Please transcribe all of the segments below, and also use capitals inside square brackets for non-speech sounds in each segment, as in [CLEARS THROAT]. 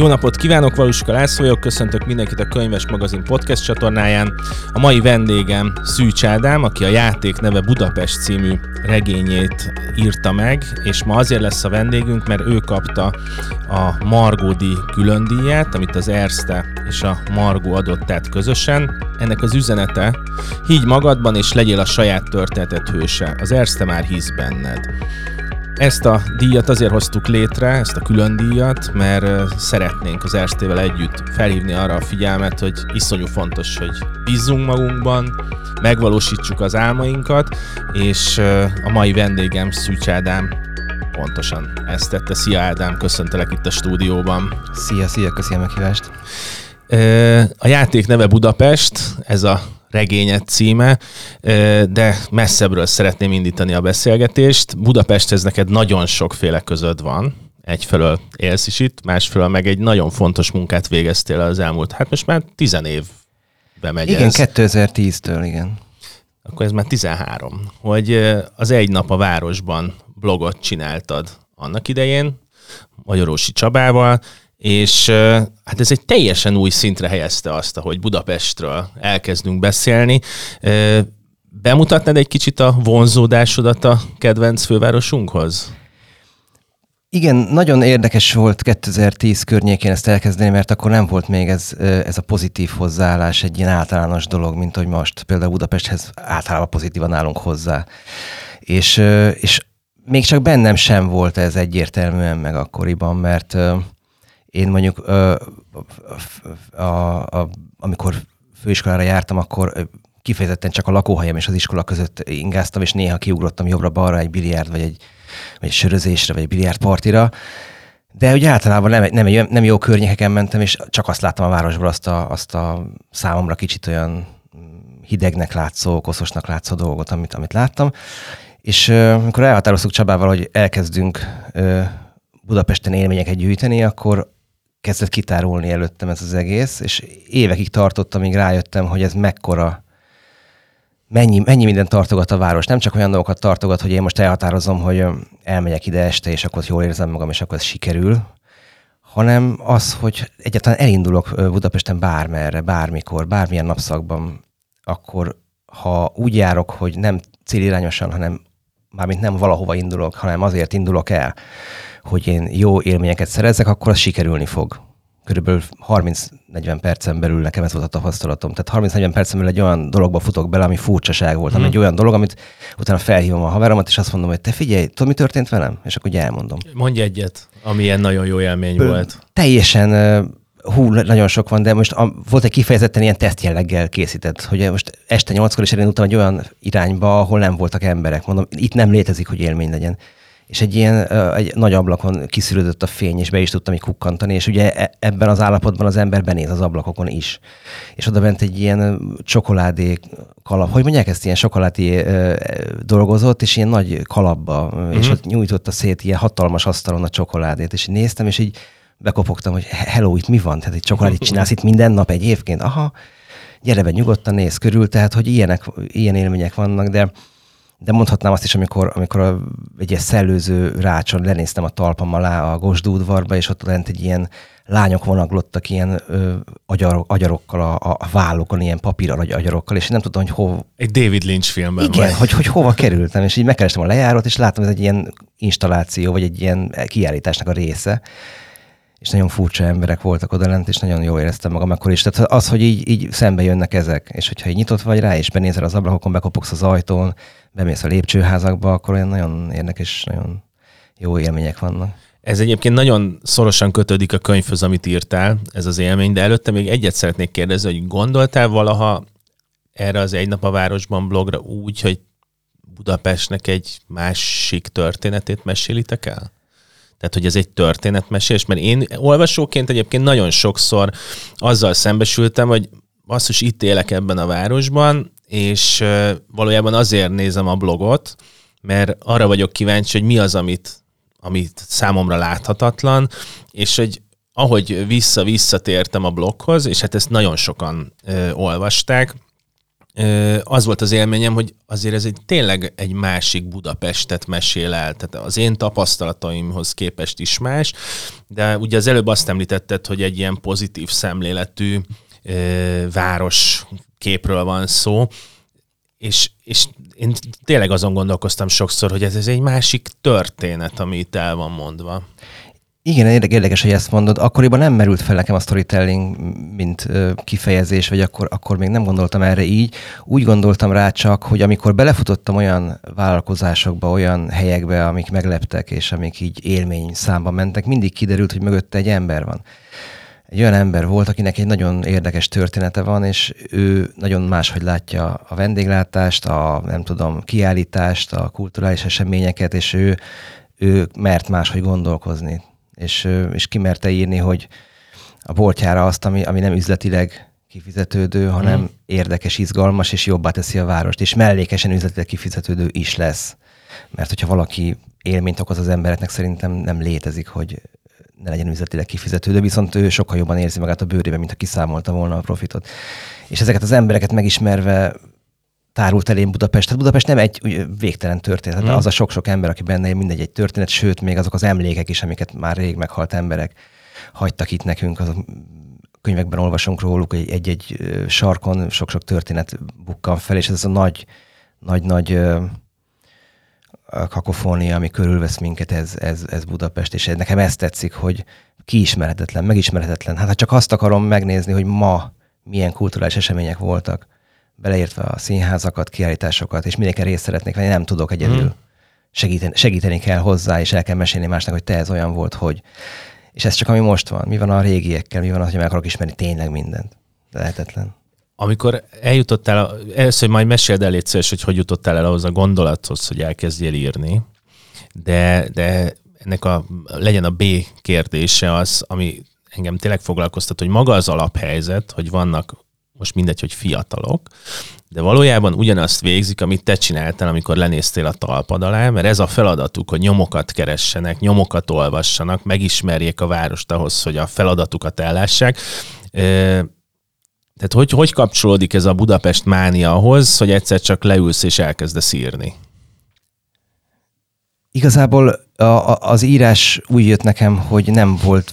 Jó napot kívánok, Valuska László vagyok, köszöntök mindenkit a Könyves Magazin podcast csatornáján. A mai vendégem Szűcs Ádám, aki a játék neve Budapest című regényét írta meg, és ma azért lesz a vendégünk, mert ő kapta a Margódi különdíját, amit az Erste és a Margó adott át közösen. Ennek az üzenete, higgy magadban és legyél a saját történetet hőse. Az Erste már hisz benned. Ezt a díjat azért hoztuk létre, ezt a külön díjat, mert szeretnénk az Erstével együtt felhívni arra a figyelmet, hogy iszonyú fontos, hogy bízzunk magunkban, megvalósítsuk az álmainkat, és a mai vendégem Szűcs Ádám pontosan ezt tette. Szia Ádám, köszöntelek itt a stúdióban. Szia, szia, köszönöm a meghívást. A játék neve Budapest, ez a regényet címe, de messzebbről szeretném indítani a beszélgetést. Budapesthez neked nagyon sokféle között van. Egyfelől élsz is itt, másfelől meg egy nagyon fontos munkát végeztél az elmúlt, hát most már tizen év bemegy Igen, ez. 2010-től, igen. Akkor ez már 13. Hogy az Egy nap a városban blogot csináltad annak idején, Magyarósi Csabával, és hát ez egy teljesen új szintre helyezte azt, hogy Budapestről elkezdünk beszélni. Bemutatnád egy kicsit a vonzódásodat a kedvenc fővárosunkhoz? Igen, nagyon érdekes volt 2010 környékén ezt elkezdeni, mert akkor nem volt még ez, ez a pozitív hozzáállás egy ilyen általános dolog, mint hogy most. Például Budapesthez általában pozitívan állunk hozzá. És, és még csak bennem sem volt ez egyértelműen meg akkoriban, mert én mondjuk ö, a, a, amikor főiskolára jártam, akkor kifejezetten csak a lakóhelyem és az iskola között ingáztam, és néha kiugrottam jobbra-balra egy biliárd, vagy egy, vagy egy sörözésre, vagy egy biliárdpartira. De ugye általában nem, nem, nem jó környékeken mentem, és csak azt láttam a városból, azt a, azt a számomra kicsit olyan hidegnek látszó, koszosnak látszó dolgot, amit, amit láttam. És amikor elhatároztuk Csabával, hogy elkezdünk Budapesten élményeket gyűjteni, akkor kezdett kitárulni előttem ez az egész, és évekig tartott, amíg rájöttem, hogy ez mekkora, mennyi, mennyi minden tartogat a város. Nem csak olyan dolgokat tartogat, hogy én most elhatározom, hogy elmegyek ide este, és akkor jól érzem magam, és akkor ez sikerül, hanem az, hogy egyáltalán elindulok Budapesten bármerre, bármikor, bármilyen napszakban, akkor ha úgy járok, hogy nem célirányosan, hanem mármint nem valahova indulok, hanem azért indulok el, hogy én jó élményeket szerezzek, akkor az sikerülni fog. Körülbelül 30-40 percen belül nekem ez volt a tapasztalatom. Tehát 30-40 percen belül egy olyan dologba futok bele, ami furcsaság volt, ami mm. egy olyan dolog, amit utána felhívom a haveromat, és azt mondom, hogy te figyelj, tudod, mi történt velem? És akkor ugye elmondom. Mondj egyet, ami ilyen nagyon jó élmény Ö, volt. Teljesen hú, nagyon sok van, de most a, volt egy kifejezetten ilyen tesztjelleggel készített, hogy most este nyolckor is elindultam egy olyan irányba, ahol nem voltak emberek. Mondom, itt nem létezik, hogy élmény legyen és egy ilyen egy nagy ablakon kiszűrődött a fény, és be is tudtam így kukkantani, és ugye e, ebben az állapotban az ember benéz az ablakokon is. És oda bent egy ilyen csokoládé kalap, hogy mondják ezt, ilyen csokoládé dolgozott, és ilyen nagy kalapba, uh-huh. és mhm. ott nyújtotta szét ilyen hatalmas asztalon a csokoládét, és így néztem, és így bekopogtam, hogy hello, itt mi van? Tehát egy csokoládét csinálsz itt minden nap egyébként? Aha, gyere be nyugodtan, néz körül, tehát hogy ilyenek, ilyen élmények vannak, de de mondhatnám azt is, amikor, amikor a, egy ilyen szellőző rácson lenéztem a talpam alá a Gosdúdvarba, és ott lent egy ilyen lányok vonaglottak ilyen ö, agyar, agyarokkal a, a vállukon, ilyen papír agyarokkal, és nem tudtam, hogy hova... Egy David Lynch filmben Igen, vagy. Hogy, hogy hova kerültem, és így megkerestem a lejárót, és láttam, hogy ez egy ilyen installáció, vagy egy ilyen kiállításnak a része és nagyon furcsa emberek voltak oda lent, és nagyon jól éreztem magam akkor is. Tehát az, hogy így, így szembe jönnek ezek, és hogyha így nyitott vagy rá, és benézel az ablakokon, bekopogsz az ajtón, bemész a lépcsőházakba, akkor olyan nagyon érdekes, nagyon jó élmények vannak. Ez egyébként nagyon szorosan kötődik a könyvhöz, amit írtál, ez az élmény, de előtte még egyet szeretnék kérdezni, hogy gondoltál valaha erre az Egy nap a városban blogra úgy, hogy Budapestnek egy másik történetét mesélitek el? Tehát, hogy ez egy történetmesés, mert én olvasóként egyébként nagyon sokszor azzal szembesültem, hogy basszus, itt élek ebben a városban, és valójában azért nézem a blogot, mert arra vagyok kíváncsi, hogy mi az, amit, amit számomra láthatatlan, és hogy ahogy vissza-visszatértem a bloghoz, és hát ezt nagyon sokan ö, olvasták, az volt az élményem, hogy azért ez egy tényleg egy másik Budapestet mesél el. Tehát az én tapasztalataimhoz képest is más, de ugye az előbb azt említetted, hogy egy ilyen pozitív szemléletű város képről van szó, és, és én tényleg azon gondolkoztam sokszor, hogy ez, ez egy másik történet, ami itt el van mondva. Igen, érdekes, hogy ezt mondod. Akkoriban nem merült fel nekem a storytelling, mint kifejezés, vagy akkor, akkor még nem gondoltam erre így. Úgy gondoltam rá csak, hogy amikor belefutottam olyan vállalkozásokba, olyan helyekbe, amik megleptek, és amik így élmény számba mentek, mindig kiderült, hogy mögötte egy ember van. Egy olyan ember volt, akinek egy nagyon érdekes története van, és ő nagyon máshogy látja a vendéglátást, a nem tudom, kiállítást, a kulturális eseményeket, és ő, ő mert máshogy gondolkozni és, és kimerte írni, hogy a boltjára azt, ami, ami nem üzletileg kifizetődő, hanem mm. érdekes, izgalmas, és jobbá teszi a várost, és mellékesen üzletileg kifizetődő is lesz. Mert hogyha valaki élményt okoz az embereknek, szerintem nem létezik, hogy ne legyen üzletileg kifizetődő, viszont ő sokkal jobban érzi magát a bőrében, mint ha kiszámolta volna a profitot. És ezeket az embereket megismerve tárult elém Budapest. Tehát Budapest nem egy végtelen történet. Mm. Az a sok-sok ember, aki benne mindegy egy történet, sőt, még azok az emlékek is, amiket már rég meghalt emberek hagytak itt nekünk, azok könyvekben olvasunk róluk, egy-egy sarkon sok-sok történet bukkan fel, és ez a nagy, nagy-nagy kakofónia, ami körülvesz minket, ez, ez, ez Budapest, és nekem ezt tetszik, hogy kiismerhetetlen, megismerhetetlen. Hát ha csak azt akarom megnézni, hogy ma milyen kulturális események voltak, beleértve a színházakat, kiállításokat, és mindenki részt szeretnék venni, nem tudok egyedül. Mm. Segíteni, segíteni kell hozzá, és el kell mesélni másnak, hogy te ez olyan volt, hogy. És ez csak ami most van. Mi van a régiekkel, mi van az, hogy meg akarok ismerni tényleg mindent. De lehetetlen. Amikor eljutottál, először majd meséld el légy hogy hogy jutottál el ahhoz a gondolathoz, hogy elkezdjél írni, de, de ennek a, legyen a B kérdése az, ami engem tényleg foglalkoztat, hogy maga az alaphelyzet, hogy vannak most mindegy, hogy fiatalok, de valójában ugyanazt végzik, amit te csináltál, amikor lenéztél a talpad alá, mert ez a feladatuk, hogy nyomokat keressenek, nyomokat olvassanak, megismerjék a várost ahhoz, hogy a feladatukat ellássák. Tehát hogy, hogy kapcsolódik ez a Budapest mánia ahhoz, hogy egyszer csak leülsz és elkezdesz írni? Igazából a, az írás úgy jött nekem, hogy nem volt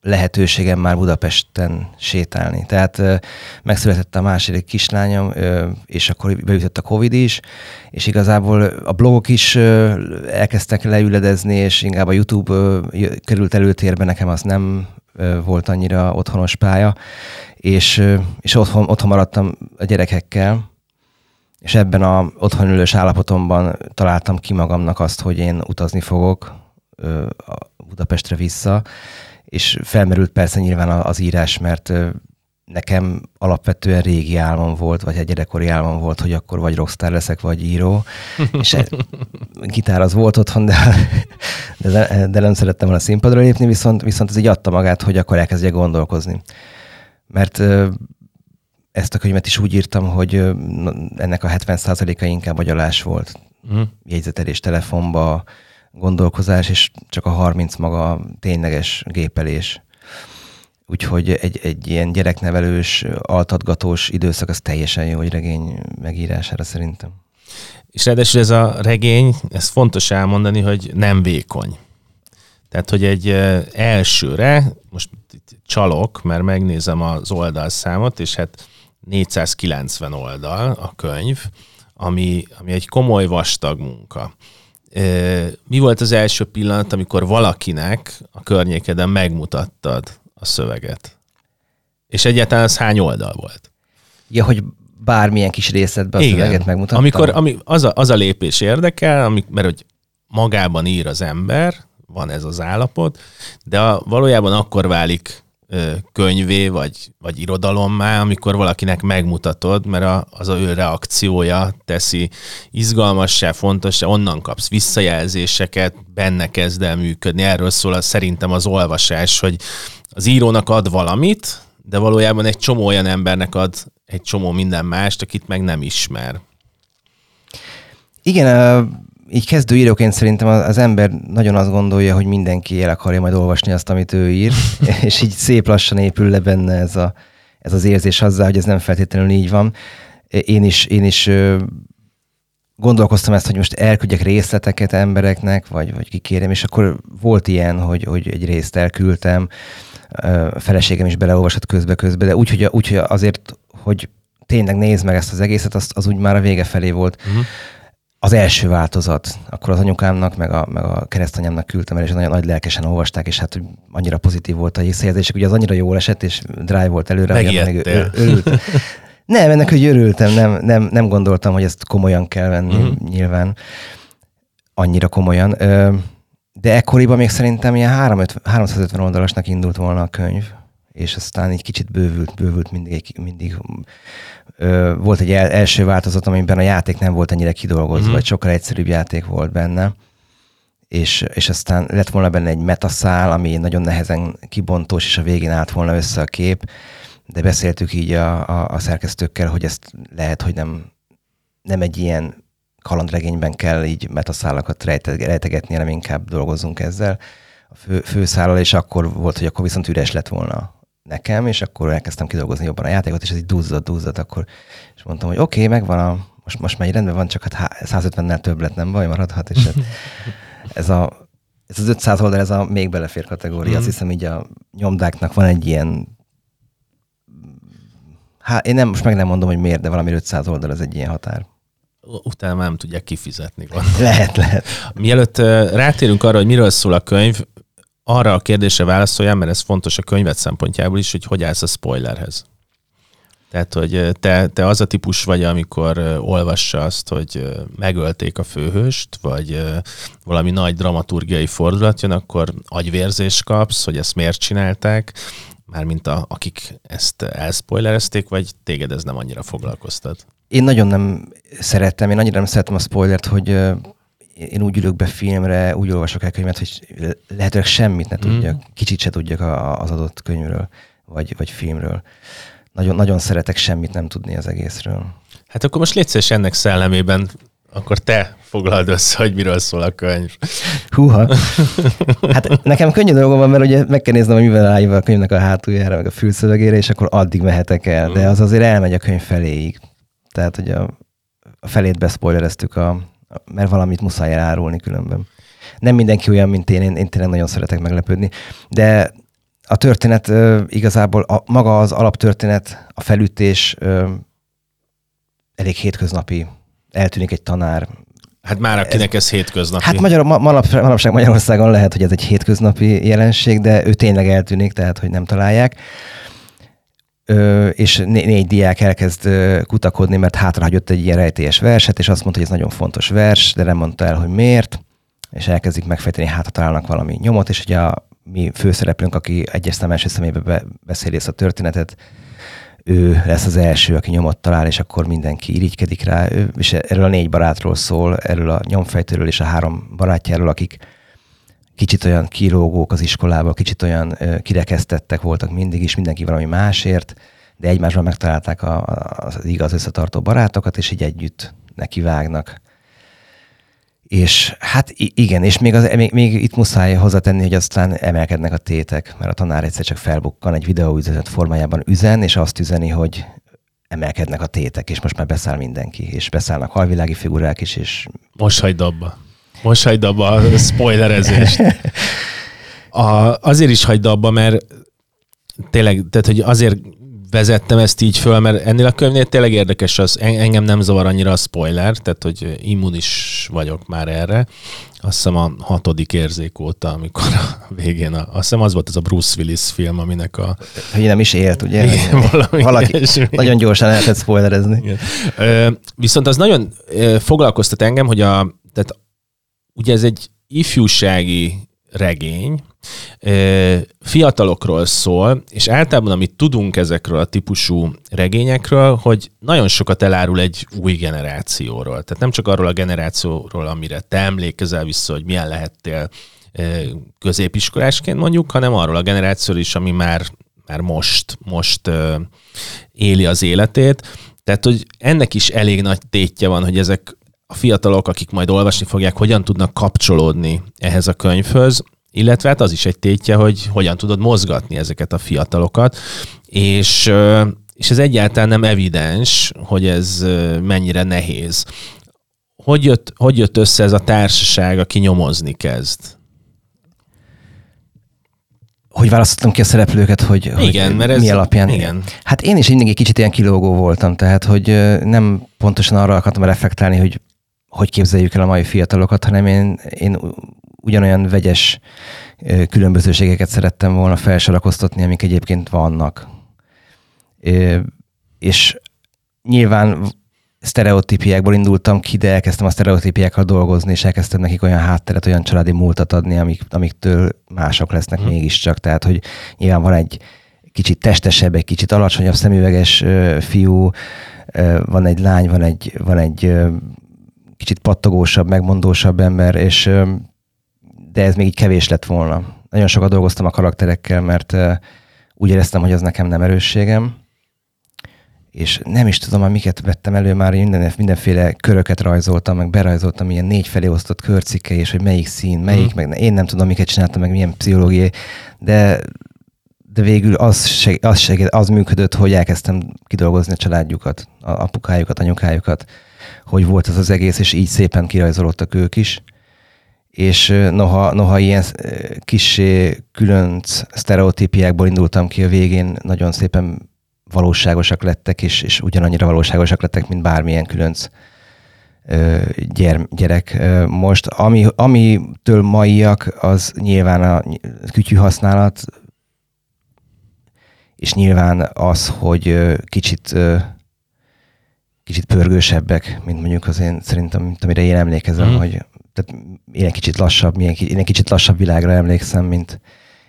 lehetőségem már Budapesten sétálni. Tehát megszületett a második kislányom, és akkor beütött a Covid is, és igazából a blogok is elkezdtek leüledezni, és inkább a YouTube került előtérbe, nekem az nem volt annyira otthonos pálya, és, és otthon, otthon maradtam a gyerekekkel, és ebben a otthonülős állapotomban találtam ki magamnak azt, hogy én utazni fogok Budapestre vissza, és felmerült persze nyilván az írás, mert nekem alapvetően régi álmom volt, vagy egy gyerekkori álmom volt, hogy akkor vagy rockstar leszek, vagy író. [LAUGHS] és e, gitár az volt otthon, de, de, de nem szerettem volna színpadra lépni, viszont, viszont ez így adta magát, hogy akkor elkezdjek gondolkozni. Mert ezt a könyvet is úgy írtam, hogy ennek a 70%-a inkább agyalás volt. Uh-huh. Jegyzetelés telefonba, gondolkozás, és csak a 30 maga tényleges gépelés. Úgyhogy egy, egy ilyen gyereknevelős, altatgatós időszak az teljesen jó, hogy regény megírására szerintem. És ráadásul ez a regény, ez fontos elmondani, hogy nem vékony. Tehát, hogy egy elsőre, most csalok, mert megnézem az oldalszámot, és hát 490 oldal a könyv, ami, ami egy komoly vastag munka mi volt az első pillanat, amikor valakinek a környékeden megmutattad a szöveget? És egyáltalán az hány oldal volt? Ja, hogy bármilyen kis részletben a Igen. szöveget megmutattam. Amikor, ami, az, a, az a lépés érdekel, amik, mert hogy magában ír az ember, van ez az állapot, de a, valójában akkor válik könyvé, vagy, vagy irodalommá, amikor valakinek megmutatod, mert a, az a ő reakciója teszi izgalmassá, fontossá, onnan kapsz visszajelzéseket, benne kezd el működni. Erről szól az, szerintem az olvasás, hogy az írónak ad valamit, de valójában egy csomó olyan embernek ad egy csomó minden mást, akit meg nem ismer. Igen, így kezdő íróként szerintem az ember nagyon azt gondolja, hogy mindenki el akarja majd olvasni azt, amit ő ír, [LAUGHS] [LAUGHS] és így szép lassan épül le benne ez, a, ez az érzés azzal, hogy ez nem feltétlenül így van. én is, én is gondolkoztam ezt, hogy most elküldjek részleteket embereknek, vagy, vagy kikérem, és akkor volt ilyen, hogy, hogy egy részt elküldtem, a feleségem is beleolvasott közbe-közbe, de úgy, hogy, úgy, hogy azért, hogy tényleg nézd meg ezt az egészet, az, az úgy már a vége felé volt. Uh-huh. Az első változat, akkor az anyukámnak, meg a, meg a keresztanyámnak küldtem el, és nagyon nagy lelkesen olvasták, és hát hogy annyira pozitív volt a visszajelzések, ugye az annyira jól esett, és drive volt előre, meg örült. Nem, ennek, hogy örültem, nem, nem, nem gondoltam, hogy ezt komolyan kell venni, uh-huh. nyilván annyira komolyan. De ekkoriban még szerintem ilyen 350 oldalasnak indult volna a könyv, és aztán egy kicsit bővült, bővült mindig, mindig volt egy el, első változat, amiben a játék nem volt ennyire kidolgozva, uh-huh. vagy sokkal egyszerűbb játék volt benne, és, és aztán lett volna benne egy metaszál, ami nagyon nehezen kibontós, és a végén állt volna össze a kép, de beszéltük így a, a, a szerkesztőkkel, hogy ezt lehet, hogy nem, nem egy ilyen kalandregényben kell így metaszálakat rejtegetni, hanem inkább dolgozunk ezzel a fő, főszállal, és akkor volt, hogy akkor viszont üres lett volna nekem, és akkor elkezdtem kidolgozni jobban a játékot, és ez így duzzadt, duzzadt, akkor, és mondtam, hogy oké, okay, megvan a, most, most már rendben van, csak hát 150-nel több lett, nem baj, maradhat, és hát [LAUGHS] ez a ez az 500 oldal, ez a még belefér kategória. Mm. Azt hiszem, így a nyomdáknak van egy ilyen Hát én nem, most meg nem mondom, hogy miért, de valami 500 oldal az egy ilyen határ. Utána már nem tudják kifizetni. Gondolom. Lehet, lehet. Mielőtt rátérünk arra, hogy miről szól a könyv, arra a kérdésre válaszoljál, mert ez fontos a könyvet szempontjából is, hogy hogy állsz a spoilerhez. Tehát, hogy te, te az a típus vagy, amikor olvassa azt, hogy megölték a főhőst, vagy valami nagy dramaturgiai fordulat jön, akkor agyvérzés kapsz, hogy ezt miért csinálták, mármint a, akik ezt elspoilerezték, vagy téged ez nem annyira foglalkoztat? Én nagyon nem szerettem, én annyira nem szeretem a spoilert, hogy én úgy ülök be filmre, úgy olvasok el könyvet, hogy lehetőleg semmit ne mm. tudjak, mm. kicsit se tudjak az adott könyvről, vagy, vagy filmről. Nagyon, nagyon szeretek semmit nem tudni az egészről. Hát akkor most légy ennek szellemében akkor te foglald össze, hogy miről szól a könyv. Húha. Hát nekem könnyű dolgom van, mert ugye meg kell néznem, hogy mivel állja a könyvnek a hátuljára, meg a fülszövegére, és akkor addig mehetek el. De az azért elmegy a könyv feléig. Tehát, hogy a, a felét beszpoilereztük, a, mert valamit muszáj elárulni különben. Nem mindenki olyan, mint én, én, én tényleg nagyon szeretek meglepődni. De a történet igazából, a, maga az alaptörténet, a felütés elég hétköznapi eltűnik egy tanár. Hát már akinek ez, ez hétköznapi. Hát magyar, ma, manapság Magyarországon lehet, hogy ez egy hétköznapi jelenség, de ő tényleg eltűnik, tehát hogy nem találják. És né- négy diák elkezd kutakodni, mert hátrahagyott egy ilyen rejtélyes verset, és azt mondta, hogy ez nagyon fontos vers, de nem mondta el, hogy miért, és elkezdik megfejteni, hát találnak valami nyomot, és ugye a mi főszereplőnk, aki egyes szám első szemébe be, beszéli ezt a történetet, ő lesz az első, aki nyomot talál, és akkor mindenki irigykedik rá. És erről a négy barátról szól, erről a nyomfejtőről és a három barátjáról, akik kicsit olyan kilógók az iskolában, kicsit olyan kirekesztettek voltak mindig is, mindenki valami másért, de egymásban megtalálták a, az igaz összetartó barátokat, és így együtt nekivágnak és hát igen, és még, az, még, még itt muszáj hozzátenni, hogy aztán emelkednek a tétek, mert a tanár egyszer csak felbukkan egy videóüzenet formájában üzen, és azt üzeni, hogy emelkednek a tétek, és most már beszáll mindenki, és beszállnak halvilági figurák is, és... Most hagyd abba. Most hagyd abba a spoilerezést. A, azért is hagyd abba, mert tényleg, tehát hogy azért vezettem ezt így föl, mert ennél a könyvnél tényleg érdekes az, engem nem zavar annyira a spoiler, tehát hogy immunis vagyok már erre. Azt hiszem a hatodik érzék óta, amikor a végén, a, azt hiszem az volt ez a Bruce Willis film, aminek a... Hogy nem is élt, ugye? Igen, valami Valaki nagyon gyorsan lehetett spoilerezni. Igen. viszont az nagyon foglalkoztat engem, hogy a, tehát ugye ez egy ifjúsági regény, fiatalokról szól, és általában amit tudunk ezekről a típusú regényekről, hogy nagyon sokat elárul egy új generációról. Tehát nem csak arról a generációról, amire te emlékezel vissza, hogy milyen lehettél középiskolásként mondjuk, hanem arról a generációról is, ami már, már most, most éli az életét. Tehát, hogy ennek is elég nagy tétje van, hogy ezek a fiatalok, akik majd olvasni fogják, hogyan tudnak kapcsolódni ehhez a könyvhöz, illetve hát az is egy tétje, hogy hogyan tudod mozgatni ezeket a fiatalokat, és, és ez egyáltalán nem evidens, hogy ez mennyire nehéz. Hogy jött, hogy jött össze ez a társaság, aki nyomozni kezd? Hogy választottam ki a szereplőket, hogy, igen, hogy mert ez, mi alapján? Igen. Hát én is mindig egy kicsit ilyen kilógó voltam, tehát hogy nem pontosan arra akartam reflektálni, hogy hogy képzeljük el a mai fiatalokat, hanem én, én ugyanolyan vegyes különbözőségeket szerettem volna felsorakoztatni, amik egyébként vannak. És nyilván sztereotípiákból indultam ki, de elkezdtem a sztereotípiákkal dolgozni, és elkezdtem nekik olyan hátteret, olyan családi múltat adni, amik, amiktől mások lesznek hmm. mégiscsak. Tehát, hogy nyilván van egy kicsit testesebb, egy kicsit alacsonyabb szemüveges fiú, van egy lány, van egy, van egy kicsit pattogósabb, megmondósabb ember, és de ez még így kevés lett volna. Nagyon sokat dolgoztam a karakterekkel, mert úgy éreztem, hogy az nekem nem erősségem, és nem is tudom, hogy miket vettem elő, már minden, mindenféle köröket rajzoltam, meg berajzoltam ilyen négy felé osztott körcikke, és hogy melyik szín, melyik, mm. meg én nem tudom, miket csináltam, meg milyen pszichológiai, de, de végül az, seg, az, segít, az működött, hogy elkezdtem kidolgozni a családjukat, a apukájukat, anyukájukat, hogy volt az az egész, és így szépen kirajzolódtak ők is és noha, noha ilyen kisé különc sztereotípiákból indultam ki a végén, nagyon szépen valóságosak lettek, és, és ugyanannyira valóságosak lettek, mint bármilyen különc gyere, gyerek. Most, ami, amitől maiak, az nyilván a kütyű használat, és nyilván az, hogy kicsit kicsit pörgősebbek, mint mondjuk az én szerintem, mint amire én emlékezem, mm. hogy tehát én egy kicsit lassabb, én egy kicsit lassabb világra emlékszem, mint,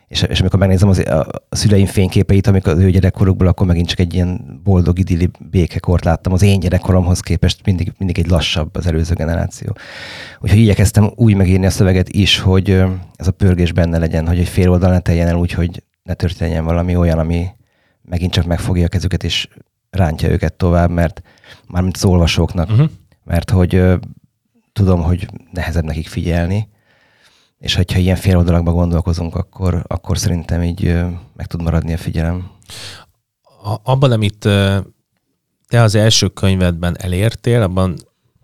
és, és amikor megnézem az, a, a szüleim fényképeit, amikor az ő gyerekkorukból, akkor megint csak egy ilyen boldog, idilli békekort láttam. Az én gyerekkoromhoz képest mindig, mindig egy lassabb az előző generáció. Úgyhogy igyekeztem úgy megírni a szöveget is, hogy ez a pörgés benne legyen, hogy egy fél oldal ne teljen el úgy, hogy ne történjen valami olyan, ami megint csak megfogja a kezüket, és rántja őket tovább, mert mármint az olvasóknak, uh-huh. mert hogy tudom, hogy nehezebb nekik figyelni, és hogyha ilyen fél oldalakban gondolkozunk, akkor, akkor szerintem így meg tud maradni a figyelem. A, abban, amit te az első könyvedben elértél, abban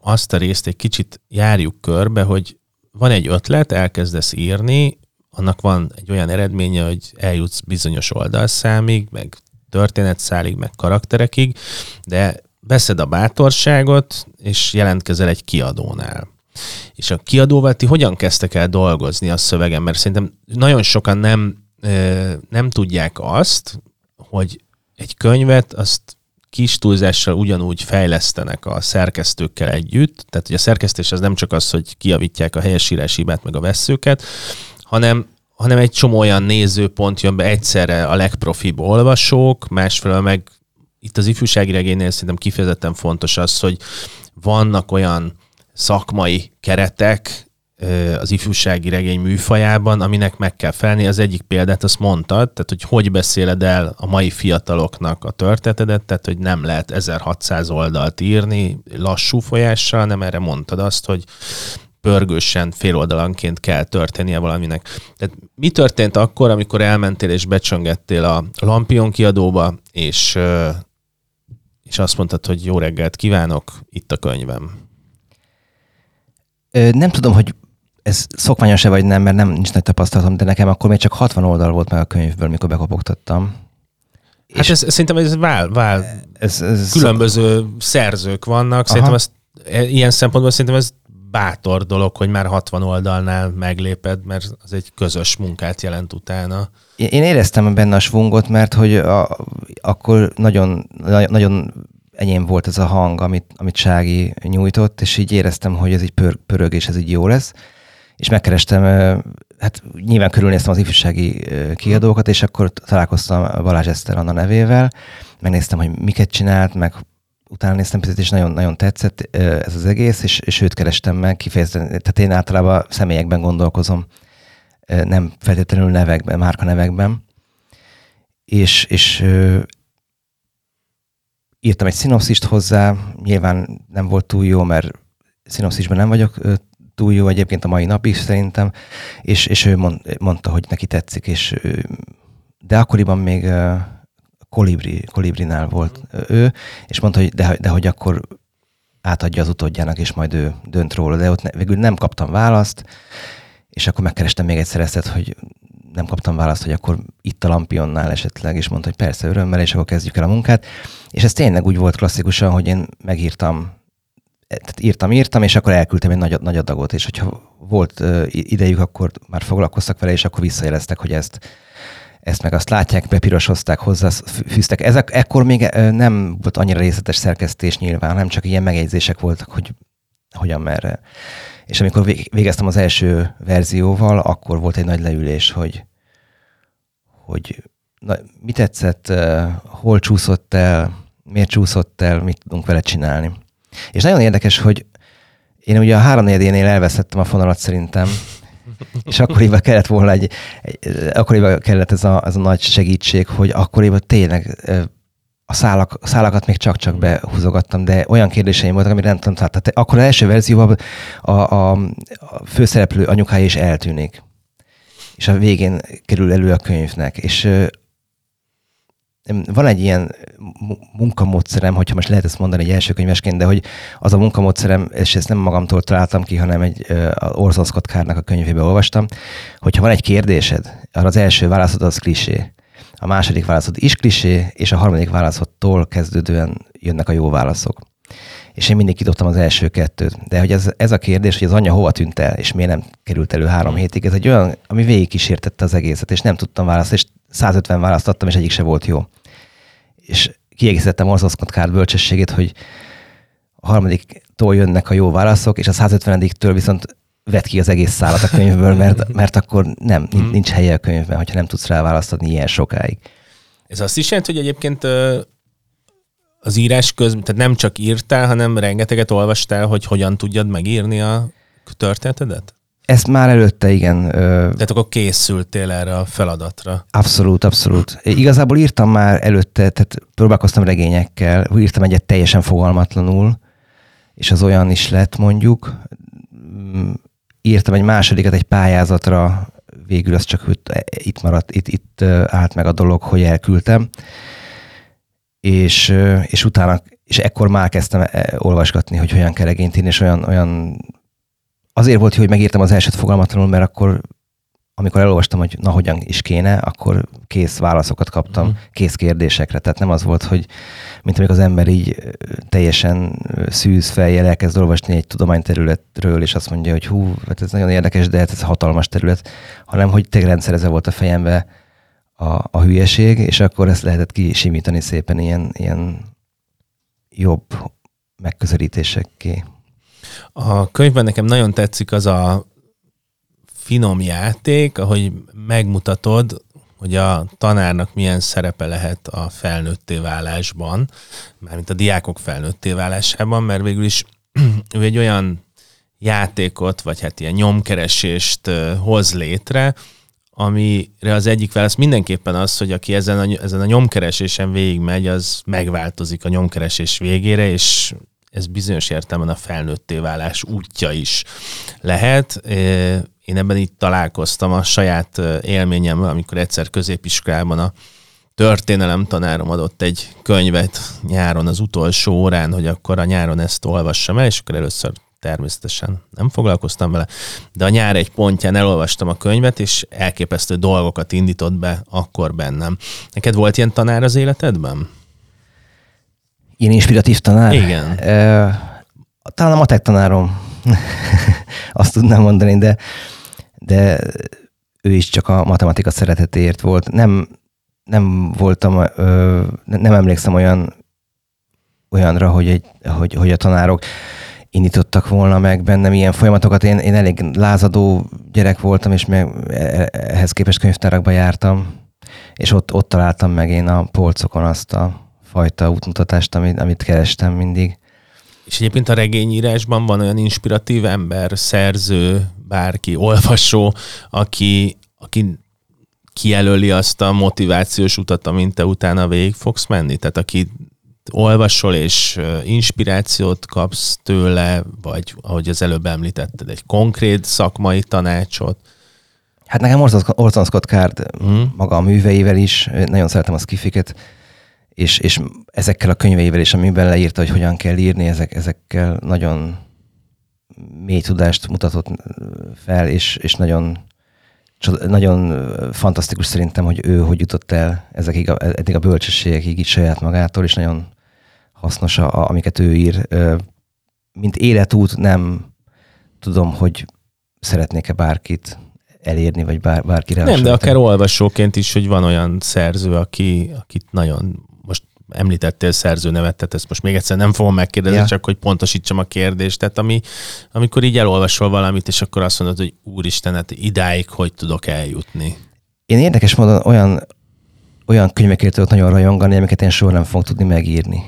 azt a részt egy kicsit járjuk körbe, hogy van egy ötlet, elkezdesz írni, annak van egy olyan eredménye, hogy eljutsz bizonyos oldalszámig, meg történetszálig, meg karakterekig, de veszed a bátorságot, és jelentkezel egy kiadónál. És a kiadóval ti hogyan kezdtek el dolgozni a szövegen? Mert szerintem nagyon sokan nem, nem tudják azt, hogy egy könyvet azt kis túlzással ugyanúgy fejlesztenek a szerkesztőkkel együtt. Tehát, hogy a szerkesztés az nem csak az, hogy kiavítják a helyesírás hibát meg a veszőket, hanem hanem egy csomó olyan nézőpont jön be egyszerre a legprofibb olvasók, másfelől meg itt az ifjúsági regénynél szerintem kifejezetten fontos az, hogy vannak olyan szakmai keretek az ifjúsági regény műfajában, aminek meg kell felni. Az egyik példát azt mondtad, tehát hogy hogy beszéled el a mai fiataloknak a történetedet, tehát hogy nem lehet 1600 oldalt írni lassú folyással, nem erre mondtad azt, hogy pörgősen féloldalanként kell történnie valaminek. Tehát mi történt akkor, amikor elmentél és becsöngettél a Lampion kiadóba, és, és azt mondtad, hogy jó reggelt kívánok, itt a könyvem? Nem tudom, hogy ez szokványos-e vagy nem, mert nem nincs nagy tapasztalatom, de nekem akkor még csak 60 oldal volt meg a könyvből, mikor bekopogtattam. Hát és ez, szerintem ez vál, vál. Ez, ez különböző szok... szerzők vannak, szerintem ezt, e, ilyen szempontból szerintem ez bátor dolog, hogy már 60 oldalnál megléped, mert az egy közös munkát jelent utána. Én éreztem benne a svungot, mert hogy a, akkor nagyon, nagyon enyém volt ez a hang, amit, amit Sági nyújtott, és így éreztem, hogy ez így pör, pörög, és ez így jó lesz. És megkerestem, hát nyilván körülnéztem az ifjúsági kiadókat, és akkor találkoztam Balázs Eszter Anna nevével, megnéztem, hogy miket csinált, meg utána néztem picit, és nagyon, nagyon tetszett ez az egész, és, és őt kerestem meg kifejezetten. Tehát én általában személyekben gondolkozom, nem feltétlenül nevekben, márka nevekben. És, és írtam egy szinopszist hozzá, nyilván nem volt túl jó, mert szinopszisban nem vagyok túl jó egyébként a mai nap is szerintem, és, és ő mond, mondta, hogy neki tetszik, és de akkoriban még Kolibri, Kolibrinál volt ő, és mondta, hogy de, de hogy akkor átadja az utódjának, és majd ő dönt róla. De ott ne, végül nem kaptam választ, és akkor megkerestem még egyszer ezt, hogy nem kaptam választ, hogy akkor itt a Lampionnál esetleg, és mondta, hogy persze örömmel, és akkor kezdjük el a munkát. És ez tényleg úgy volt klasszikusan, hogy én megírtam, tehát írtam, írtam, és akkor elküldtem egy nagy, nagy adagot, és hogyha volt idejük, akkor már foglalkoztak vele, és akkor visszajeleztek, hogy ezt ezt meg azt látják, bepirosozták hozzá, fűztek. Ezek, ekkor még nem volt annyira részletes szerkesztés nyilván, nem csak ilyen megjegyzések voltak, hogy hogyan merre. És amikor végeztem az első verzióval, akkor volt egy nagy leülés, hogy, hogy na, mi tetszett, hol csúszott el, miért csúszott el, mit tudunk vele csinálni. És nagyon érdekes, hogy én ugye a három elveszettem a fonalat szerintem, és akkoriban kellett volna egy, egy akkoriban kellett ez a, ez a nagy segítség, hogy akkoriban tényleg a, szálak, a szálakat még csak-csak behúzogattam, de olyan kérdéseim voltak, amire nem tudom, tehát akkor az első verzióban a, a, a főszereplő anyukája is eltűnik. És a végén kerül elő a könyvnek. És van egy ilyen munkamódszerem, hogyha most lehet ezt mondani egy első könyvesként, de hogy az a munkamódszerem, és ezt nem magamtól találtam ki, hanem egy Orson Scott Cardnak a könyvébe olvastam, hogyha van egy kérdésed, arra az első válaszod az klisé, a második válaszod is klisé, és a harmadik válaszodtól kezdődően jönnek a jó válaszok. És én mindig kidobtam az első kettőt. De hogy ez, ez a kérdés, hogy az anyja hova tűnt el, és miért nem került elő három hétig, ez egy olyan, ami végig kísértette az egészet, és nem tudtam választani, és 150 választ adtam, és egyik se volt jó. És kiegészítettem Scott Card bölcsességét, hogy a harmadiktól jönnek a jó válaszok, és a 150-től viszont vett ki az egész szállat a könyvből, mert, mert akkor nem, mhm. nincs helye a könyvben, hogyha nem tudsz rá választani ilyen sokáig. Ez azt is jelenti, hogy egyébként az írás közben, tehát nem csak írtál, hanem rengeteget olvastál, hogy hogyan tudjad megírni a történetedet? Ezt már előtte, igen. Tehát akkor készültél erre a feladatra? Abszolút, abszolút. Igazából írtam már előtte, tehát próbálkoztam regényekkel, írtam egyet teljesen fogalmatlanul, és az olyan is lett mondjuk. Mm, írtam egy másodikat egy pályázatra, végül az csak itt maradt, itt, itt állt meg a dolog, hogy elküldtem. És, és utána, és ekkor már kezdtem olvasgatni, hogy hogyan kell regényt írni, és olyan, olyan azért volt jó, hogy megírtam az elsőt fogalmatlanul, mert akkor amikor elolvastam, hogy na hogyan is kéne, akkor kész válaszokat kaptam, uh-huh. kész kérdésekre. Tehát nem az volt, hogy mint amikor az ember így teljesen szűz fejjel elkezd olvasni egy tudományterületről, és azt mondja, hogy hú, hát ez nagyon érdekes, de hát ez hatalmas terület, hanem hogy tényleg rendszerezve volt a fejembe a, a hülyeség, és akkor ezt lehetett kisimítani szépen ilyen, ilyen jobb megközelítésekké. A könyvben nekem nagyon tetszik az a finom játék, ahogy megmutatod, hogy a tanárnak milyen szerepe lehet a felnőtté válásban, mármint a diákok felnőtté válásában, mert végül is [CLEARS THROAT] ő egy olyan játékot, vagy hát ilyen nyomkeresést hoz létre, amire az egyik válasz mindenképpen az, hogy aki ezen a, ezen a nyomkeresésen végigmegy, az megváltozik a nyomkeresés végére, és ez bizonyos értelemben a felnőtté válás útja is lehet. Én ebben itt találkoztam a saját élményemmel, amikor egyszer középiskolában a történelem tanárom adott egy könyvet nyáron az utolsó órán, hogy akkor a nyáron ezt olvassam el, és akkor először természetesen nem foglalkoztam vele, de a nyár egy pontján elolvastam a könyvet, és elképesztő dolgokat indított be akkor bennem. Neked volt ilyen tanár az életedben? Ilyen inspiratív tanár? Igen. Talán a matek tanárom, [LAUGHS] azt tudnám mondani, de, de ő is csak a matematika szeretetéért volt. Nem, nem voltam, ö, nem emlékszem olyan olyanra, hogy, egy, hogy, hogy a tanárok indítottak volna meg bennem ilyen folyamatokat. Én, én elég lázadó gyerek voltam, és meg ehhez képest könyvtárakba jártam, és ott, ott találtam meg én a polcokon azt a fajta útmutatást, amit, amit kerestem mindig. És egyébként a regényírásban van olyan inspiratív ember, szerző, bárki, olvasó, aki, aki kijelöli azt a motivációs utat, amint te utána végig fogsz menni? Tehát aki olvasol és inspirációt kapsz tőle, vagy ahogy az előbb említetted, egy konkrét szakmai tanácsot? Hát nekem Orson Scott Card mm. maga a műveivel is, nagyon szeretem a skifiket, és, és ezekkel a könyveivel is, amiben leírta, hogy hogyan kell írni, ezek, ezekkel nagyon mély tudást mutatott fel, és, és nagyon, nagyon fantasztikus szerintem, hogy ő hogy jutott el ezekig a, eddig a bölcsességekig így saját magától, és nagyon hasznos, a, amiket ő ír. Mint életút nem tudom, hogy szeretnék-e bárkit elérni, vagy bár, bárkire. Nem, de akár olvasóként is, hogy van olyan szerző, aki, akit nagyon említettél szerző nevet, tehát ezt most még egyszer nem fogom megkérdezni, ja. csak hogy pontosítsam a kérdést. Tehát ami, amikor így elolvasol valamit, és akkor azt mondod, hogy úristen, hát idáig hogy tudok eljutni? Én érdekes módon olyan, olyan könyvekért tudok nagyon rajongani, amiket én soha nem fogok tudni megírni.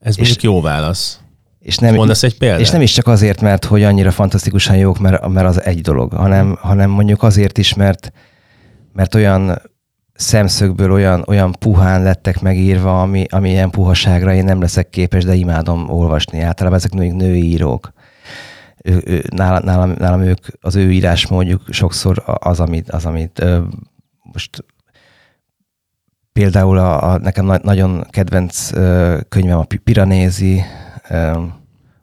Ez és, mondjuk jó válasz. És nem, Mondasz egy példát? És nem is csak azért, mert hogy annyira fantasztikusan jók, mert, mert az egy dolog, hanem, hanem mondjuk azért is, mert, mert olyan szemszögből olyan, olyan puhán lettek megírva, ami, ami ilyen puhaságra én nem leszek képes, de imádom olvasni. Általában ezek női, női írók. Ő, ő, nálam, nálam, nálam ők, az ő írásmódjuk sokszor az, amit, az, amit ö, most például a, a nekem na, nagyon kedvenc ö, könyvem a Piranézi, ö,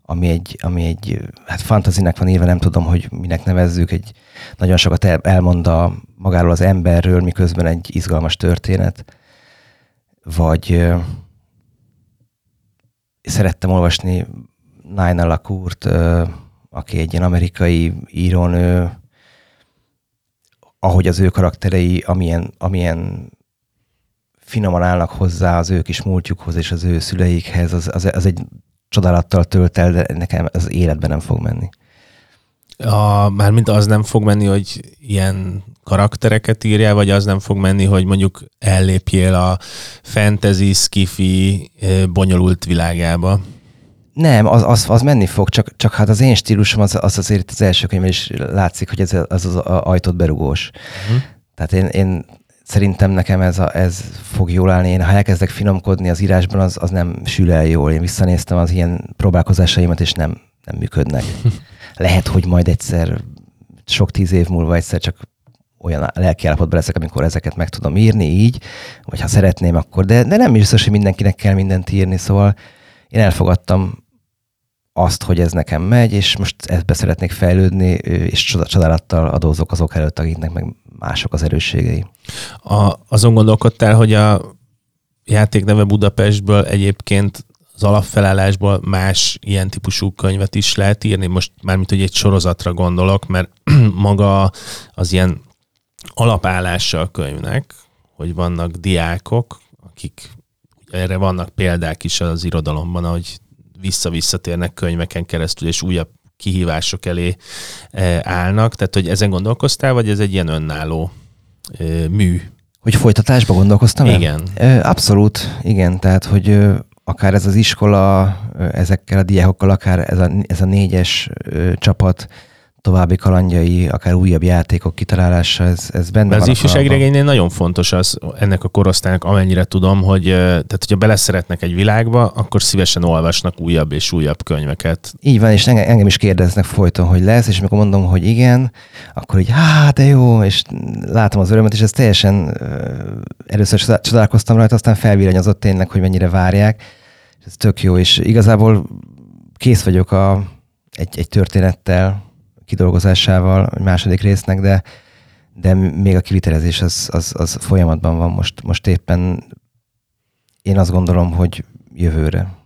ami egy, ami egy, hát fantazinek van írva, nem tudom, hogy minek nevezzük, egy nagyon sokat el, elmond a, magáról az emberről, miközben egy izgalmas történet. Vagy szerettem olvasni Naina Lacourt, ö, aki egy ilyen amerikai írónő, ahogy az ő karakterei, amilyen, amilyen finoman állnak hozzá az ő kis múltjukhoz és az ő szüleikhez, az, az, az egy csodálattal tölt el, de nekem az életben nem fog menni. A, mármint az nem fog menni, hogy ilyen karaktereket írjál, vagy az nem fog menni, hogy mondjuk ellépjél a fantasy, skifi, bonyolult világába? Nem, az, az, az menni fog, csak, csak hát az én stílusom az, az azért az első könyvben is látszik, hogy ez az, az ajtót berugós. Uh-huh. Tehát én, én szerintem nekem ez, a, ez fog jól állni. Én ha elkezdek finomkodni az írásban, az, az nem sül el jól. Én visszanéztem az ilyen próbálkozásaimat, és nem, nem működnek. [LAUGHS] Lehet, hogy majd egyszer, sok tíz év múlva egyszer csak olyan lelkiállapotban leszek, amikor ezeket meg tudom írni így, vagy ha szeretném, akkor, de, de nem biztos, hogy mindenkinek kell mindent írni, szóval én elfogadtam azt, hogy ez nekem megy, és most ebbe szeretnék fejlődni, és csodálattal adózok azok előtt, akiknek meg mások az erősségei. A, azon gondolkodtál, hogy a játék neve Budapestből egyébként az alapfelállásból más ilyen típusú könyvet is lehet írni. Most mármint, hogy egy sorozatra gondolok, mert [CLEARS THROAT] maga az ilyen alapállása a könyvnek, hogy vannak diákok, akik erre vannak példák is az irodalomban, ahogy vissza-visszatérnek könyveken keresztül, és újabb kihívások elé e, állnak. Tehát, hogy ezen gondolkoztál, vagy ez egy ilyen önálló e, mű? Hogy folytatásba gondolkoztam? Igen. El? Abszolút, igen. Tehát, hogy akár ez az iskola, ezekkel a diákokkal, akár ez a, ez a négyes csapat, további kalandjai, akár újabb játékok kitalálása, ez, ez benne van. Az ifjúságregénynél nagyon fontos az ennek a korosztálynak, amennyire tudom, hogy tehát, hogyha beleszeretnek egy világba, akkor szívesen olvasnak újabb és újabb könyveket. Így van, és engem, engem is kérdeznek folyton, hogy lesz, és amikor mondom, hogy igen, akkor így, hát de jó, és látom az örömet, és ez teljesen először csodálkoztam rajta, aztán felvillanyozott tényleg, hogy mennyire várják. Ez tök jó, és igazából kész vagyok a, egy, egy történettel, kidolgozásával a második résznek, de, de még a kivitelezés az, az, az folyamatban van most, most éppen. Én azt gondolom, hogy jövőre.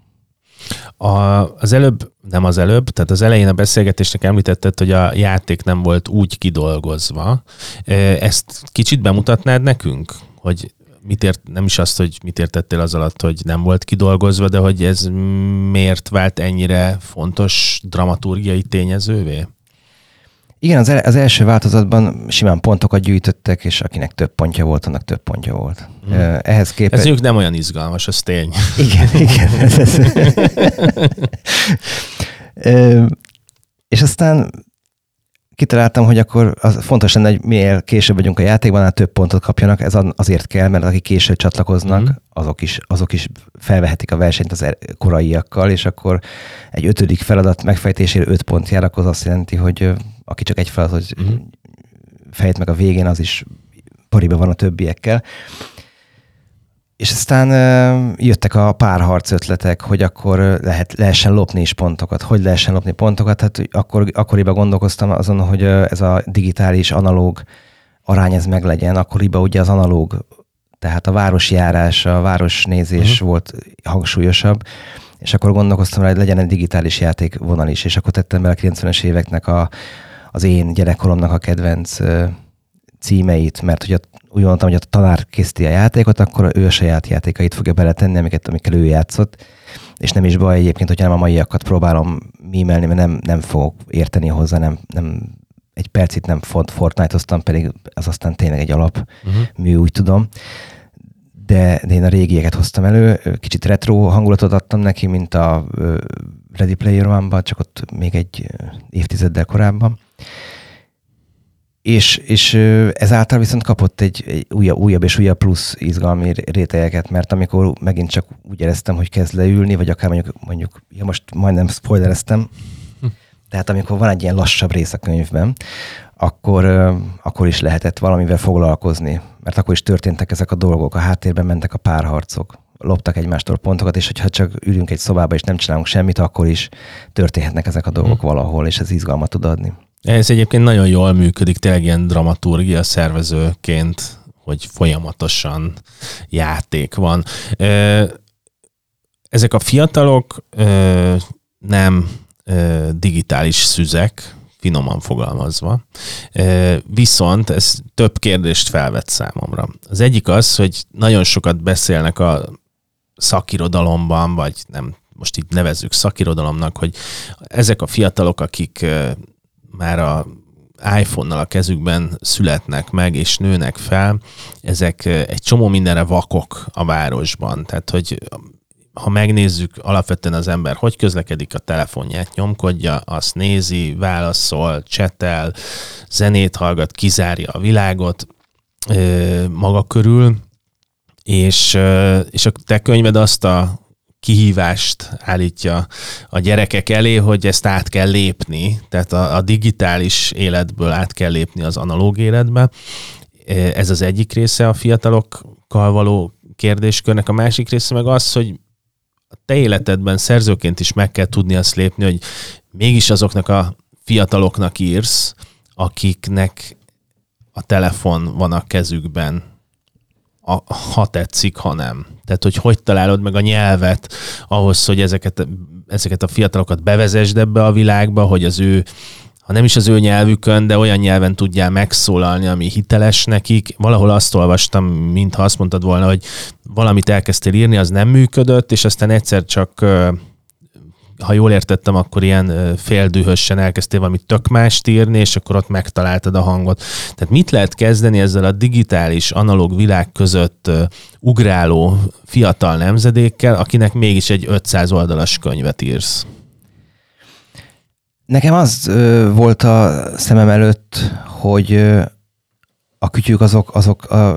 A, az előbb, nem az előbb, tehát az elején a beszélgetésnek említetted, hogy a játék nem volt úgy kidolgozva. Ezt kicsit bemutatnád nekünk? Hogy mit ért, nem is azt, hogy mit értettél az alatt, hogy nem volt kidolgozva, de hogy ez miért vált ennyire fontos dramaturgiai tényezővé? Igen, az, el, az első változatban simán pontokat gyűjtöttek, és akinek több pontja volt, annak több pontja volt. Hmm. Ehhez képest... Ez nem olyan izgalmas, az tény. Igen, [LAUGHS] igen. Ez, ez. [LAUGHS] és aztán kitaláltam, hogy akkor az fontos lenne, hogy minél később vagyunk a játékban, hát több pontot kapjanak. Ez azért kell, mert akik később csatlakoznak, mm. azok, is, azok is felvehetik a versenyt az er- koraiakkal, és akkor egy ötödik feladat megfejtésére öt pont jár, akkor az azt jelenti, hogy aki csak egy feladatot mm. fejt meg a végén, az is pariba van a többiekkel. És aztán jöttek a párharc ötletek, hogy akkor lehet, lehessen lopni is pontokat. Hogy lehessen lopni pontokat? Hát akkor, akkoriban gondolkoztam azon, hogy ez a digitális, analóg arány ez meglegyen. Akkoriban ugye az analóg, tehát a városjárás, a városnézés uh-huh. volt hangsúlyosabb, és akkor gondolkoztam hogy legyen egy digitális játékvonal is, és akkor tettem be a 90-es éveknek a, az én gyerekkoromnak a kedvenc címeit, mert ugye úgy mondtam, hogy a tanár készíti a játékot, akkor ő a saját játékait fogja beletenni, amiket, amikkel ő játszott, és nem is baj egyébként, hogyha nem a maiakat próbálom mímelni, mert nem, nem fogok érteni hozzá, nem, nem egy percit nem Fortnite-oztam, pedig az aztán tényleg egy alap uh-huh. mű, úgy tudom. De, de én a régieket hoztam elő, kicsit retro hangulatot adtam neki, mint a Ready Player one csak ott még egy évtizeddel korábban és, és ezáltal viszont kapott egy, egy újabb, újabb és újabb plusz izgalmi rétegeket, mert amikor megint csak úgy éreztem, hogy kezd leülni, vagy akár mondjuk, mondjuk ja most majdnem spoilereztem, hm. tehát amikor van egy ilyen lassabb rész a könyvben, akkor, akkor is lehetett valamivel foglalkozni, mert akkor is történtek ezek a dolgok, a háttérben mentek a párharcok, loptak egymástól pontokat, és hogyha csak ülünk egy szobába és nem csinálunk semmit, akkor is történhetnek ezek a dolgok hm. valahol, és ez izgalmat tud adni. Ez egyébként nagyon jól működik, tényleg ilyen dramaturgia szervezőként, hogy folyamatosan játék van. Ezek a fiatalok nem digitális szüzek, finoman fogalmazva. Viszont ez több kérdést felvet számomra. Az egyik az, hogy nagyon sokat beszélnek a szakirodalomban, vagy nem, most itt nevezzük szakirodalomnak, hogy ezek a fiatalok, akik már a iPhone-nal a kezükben születnek meg és nőnek fel, ezek egy csomó mindenre vakok a városban. Tehát, hogy ha megnézzük alapvetően az ember, hogy közlekedik a telefonját, nyomkodja, azt nézi, válaszol, csetel, zenét hallgat, kizárja a világot maga körül, és, és a te könyved azt a kihívást állítja a gyerekek elé, hogy ezt át kell lépni, tehát a, a digitális életből át kell lépni az analóg életbe. E, ez az egyik része a fiatalokkal való kérdéskörnek, a másik része meg az, hogy a te életedben szerzőként is meg kell tudni azt lépni, hogy mégis azoknak a fiataloknak írsz, akiknek a telefon van a kezükben, a, ha tetszik, ha nem. Tehát, hogy hogy találod meg a nyelvet ahhoz, hogy ezeket, ezeket a fiatalokat bevezesd ebbe a világba, hogy az ő ha nem is az ő nyelvükön, de olyan nyelven tudjál megszólalni, ami hiteles nekik. Valahol azt olvastam, mintha azt mondtad volna, hogy valamit elkezdtél írni, az nem működött, és aztán egyszer csak ha jól értettem, akkor ilyen féldühösen elkezdtél valamit tök mást írni, és akkor ott megtaláltad a hangot. Tehát mit lehet kezdeni ezzel a digitális, analóg világ között ugráló fiatal nemzedékkel, akinek mégis egy 500 oldalas könyvet írsz? Nekem az volt a szemem előtt, hogy a kütyük azok, azok a,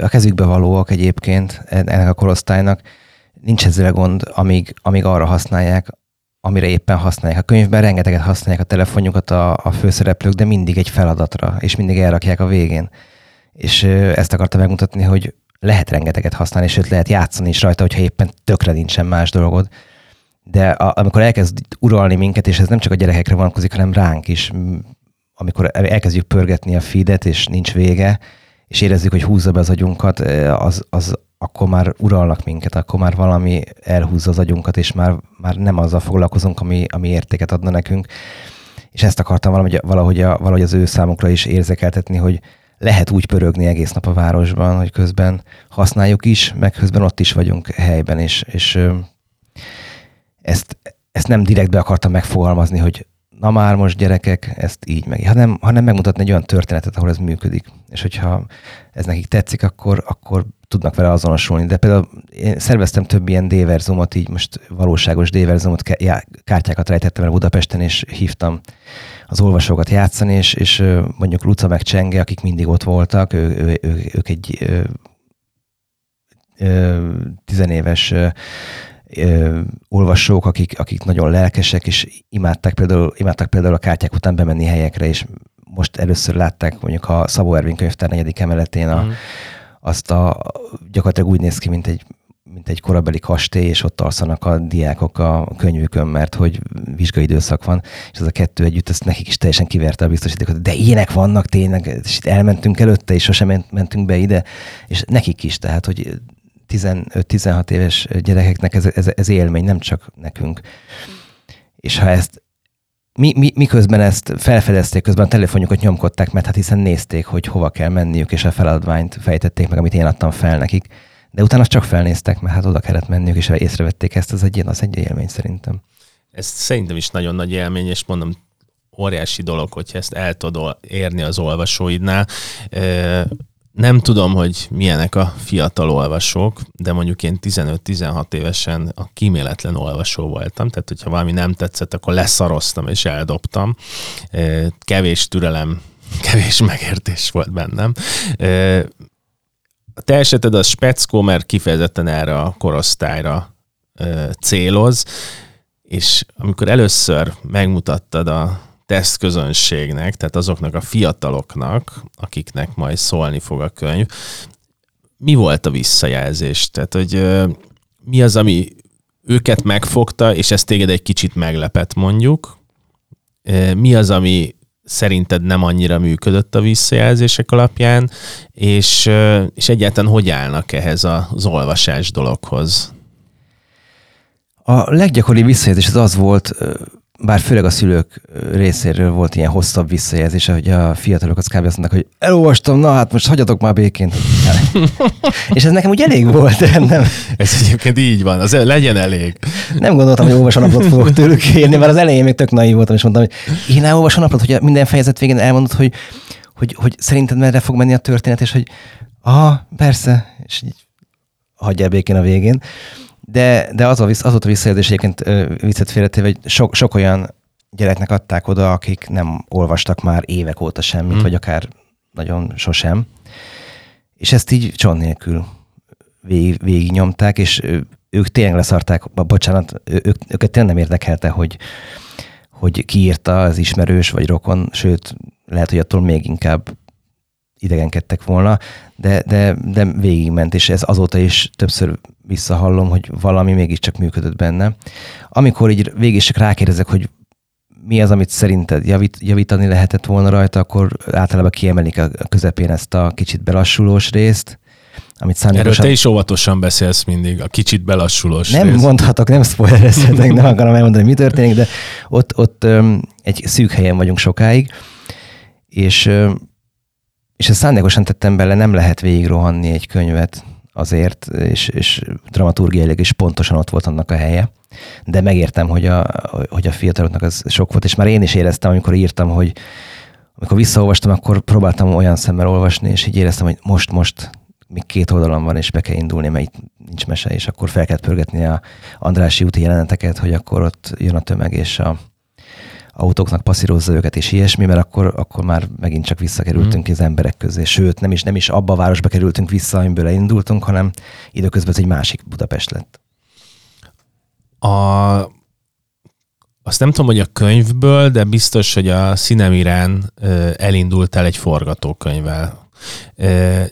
a kezükbe valóak egyébként ennek a korosztálynak. Nincs ezzel gond, amíg, amíg arra használják, amire éppen használják. A könyvben rengeteget használják a telefonjukat a, a főszereplők, de mindig egy feladatra, és mindig elrakják a végén. És ezt akarta megmutatni, hogy lehet rengeteget használni, sőt lehet játszani is rajta, hogyha éppen tökre nincsen más dolgod. De a, amikor elkezd uralni minket, és ez nem csak a gyerekekre vonatkozik, hanem ránk is, amikor elkezdjük pörgetni a feedet, és nincs vége, és érezzük, hogy húzza be az agyunkat, az, az, akkor már uralnak minket, akkor már valami elhúzza az agyunkat, és már, már nem azzal foglalkozunk, ami, ami értéket adna nekünk. És ezt akartam valahogy, valahogy, a, valahogy az ő számukra is érzékeltetni, hogy lehet úgy pörögni egész nap a városban, hogy közben használjuk is, meg közben ott is vagyunk helyben, és, és ezt, ezt nem direktbe akartam megfogalmazni, hogy na már most gyerekek, ezt így meg, hanem, hanem megmutatni egy olyan történetet, ahol ez működik. És hogyha ez nekik tetszik, akkor, akkor tudnak vele azonosulni. De például én szerveztem több ilyen déverzumot, így most valóságos déverzumot, kártyákat rejtettem el Budapesten, és hívtam az olvasókat játszani, és, és mondjuk Luca meg Csenge, akik mindig ott voltak, ő, ő, ő, ők egy ö, ö, tizenéves ö, olvasók, akik, akik nagyon lelkesek, és imádták például, imádták például a kártyák után bemenni helyekre, és most először látták mondjuk a Szabó Ervin könyvtár negyedik emeletén a, mm azt a, gyakorlatilag úgy néz ki, mint egy mint egy korabeli kastély, és ott alszanak a diákok a könyvükön, mert hogy vizsgai időszak van, és ez a kettő együtt, ezt nekik is teljesen kiverte a biztosítékot. De ilyenek vannak tényleg, és itt elmentünk előtte, és sosem mentünk be ide, és nekik is, tehát, hogy 15-16 éves gyerekeknek ez, ez, ez élmény, nem csak nekünk. És ha ezt mi, mi, miközben ezt felfedezték, közben a telefonjukat nyomkodták, mert hát hiszen nézték, hogy hova kell menniük, és a feladványt fejtették meg, amit én adtam fel nekik de utána csak felnéztek, mert hát oda kellett menniük, és észrevették ezt, az egy, az egy élmény szerintem. Ez szerintem is nagyon nagy élmény, és mondom, óriási dolog, hogyha ezt el tudod érni az olvasóidnál. Nem tudom, hogy milyenek a fiatal olvasók, de mondjuk én 15-16 évesen a kíméletlen olvasó voltam, tehát hogyha valami nem tetszett, akkor leszaroztam és eldobtam. Kevés türelem, [LAUGHS] kevés megértés volt bennem a te eseted az speckó, mert kifejezetten erre a korosztályra céloz, és amikor először megmutattad a tesztközönségnek, tehát azoknak a fiataloknak, akiknek majd szólni fog a könyv, mi volt a visszajelzés? Tehát, hogy mi az, ami őket megfogta, és ez téged egy kicsit meglepett mondjuk? Mi az, ami szerinted nem annyira működött a visszajelzések alapján, és, és egyáltalán hogy állnak ehhez az olvasás dologhoz? A leggyakoribb visszajelzés az az volt, bár főleg a szülők részéről volt ilyen hosszabb visszajelzés, hogy a fiatalok az kb. azt mondták, hogy elolvastam, na hát most hagyjatok már békén. [LAUGHS] és ez nekem úgy elég volt, nem? Ez egyébként így van, az legyen elég. Nem gondoltam, hogy olvasónapot fogok tőlük kérni, mert az elején még tök naív voltam, és mondtam, hogy én elolvasónapot, hogy minden fejezet végén elmondod, hogy, hogy, hogy szerinted merre fog menni a történet, és hogy aha, persze, és így hagyja békén a végén. De, de az, a, az volt a visszajelzés egyébként viccet félretéve, hogy sok, sok olyan gyereknek adták oda, akik nem olvastak már évek óta semmit, hmm. vagy akár nagyon sosem. És ezt így csont nélkül végig, végig nyomták, és ők tényleg leszarták, bocsánat, ők, őket tényleg nem érdekelte, hogy, hogy ki írta az ismerős vagy rokon, sőt, lehet, hogy attól még inkább idegenkedtek volna, de, de, de végigment, és ez azóta is többször visszahallom, hogy valami mégiscsak működött benne. Amikor így végig csak rákérdezek, hogy mi az, amit szerinted javít, javítani lehetett volna rajta, akkor általában kiemelik a közepén ezt a kicsit belassulós részt, amit szándékosan... Erről te is óvatosan beszélsz mindig, a kicsit belassulós Nem rész. mondhatok, nem spoilerezhetek, nem akarom elmondani, mi történik, de ott, ott um, egy szűk helyen vagyunk sokáig, és, um, és ezt szándékosan tettem bele, nem lehet végigrohanni egy könyvet azért, és, és dramaturgiailag is pontosan ott volt annak a helye. De megértem, hogy a, hogy a fiataloknak az sok volt, és már én is éreztem, amikor írtam, hogy amikor visszaolvastam, akkor próbáltam olyan szemmel olvasni, és így éreztem, hogy most, most még két oldalon van, és be kell indulni, mert itt nincs mese, és akkor fel kell pörgetni a Andrási úti jeleneteket, hogy akkor ott jön a tömeg, és a, autóknak passzírozza őket, és ilyesmi, mert akkor, akkor már megint csak visszakerültünk mm. az emberek közé. Sőt, nem is, nem is abba a városba kerültünk vissza, amiből elindultunk, hanem időközben ez egy másik Budapest lett. A, azt nem tudom, hogy a könyvből, de biztos, hogy a Színemirán elindultál egy forgatókönyvvel.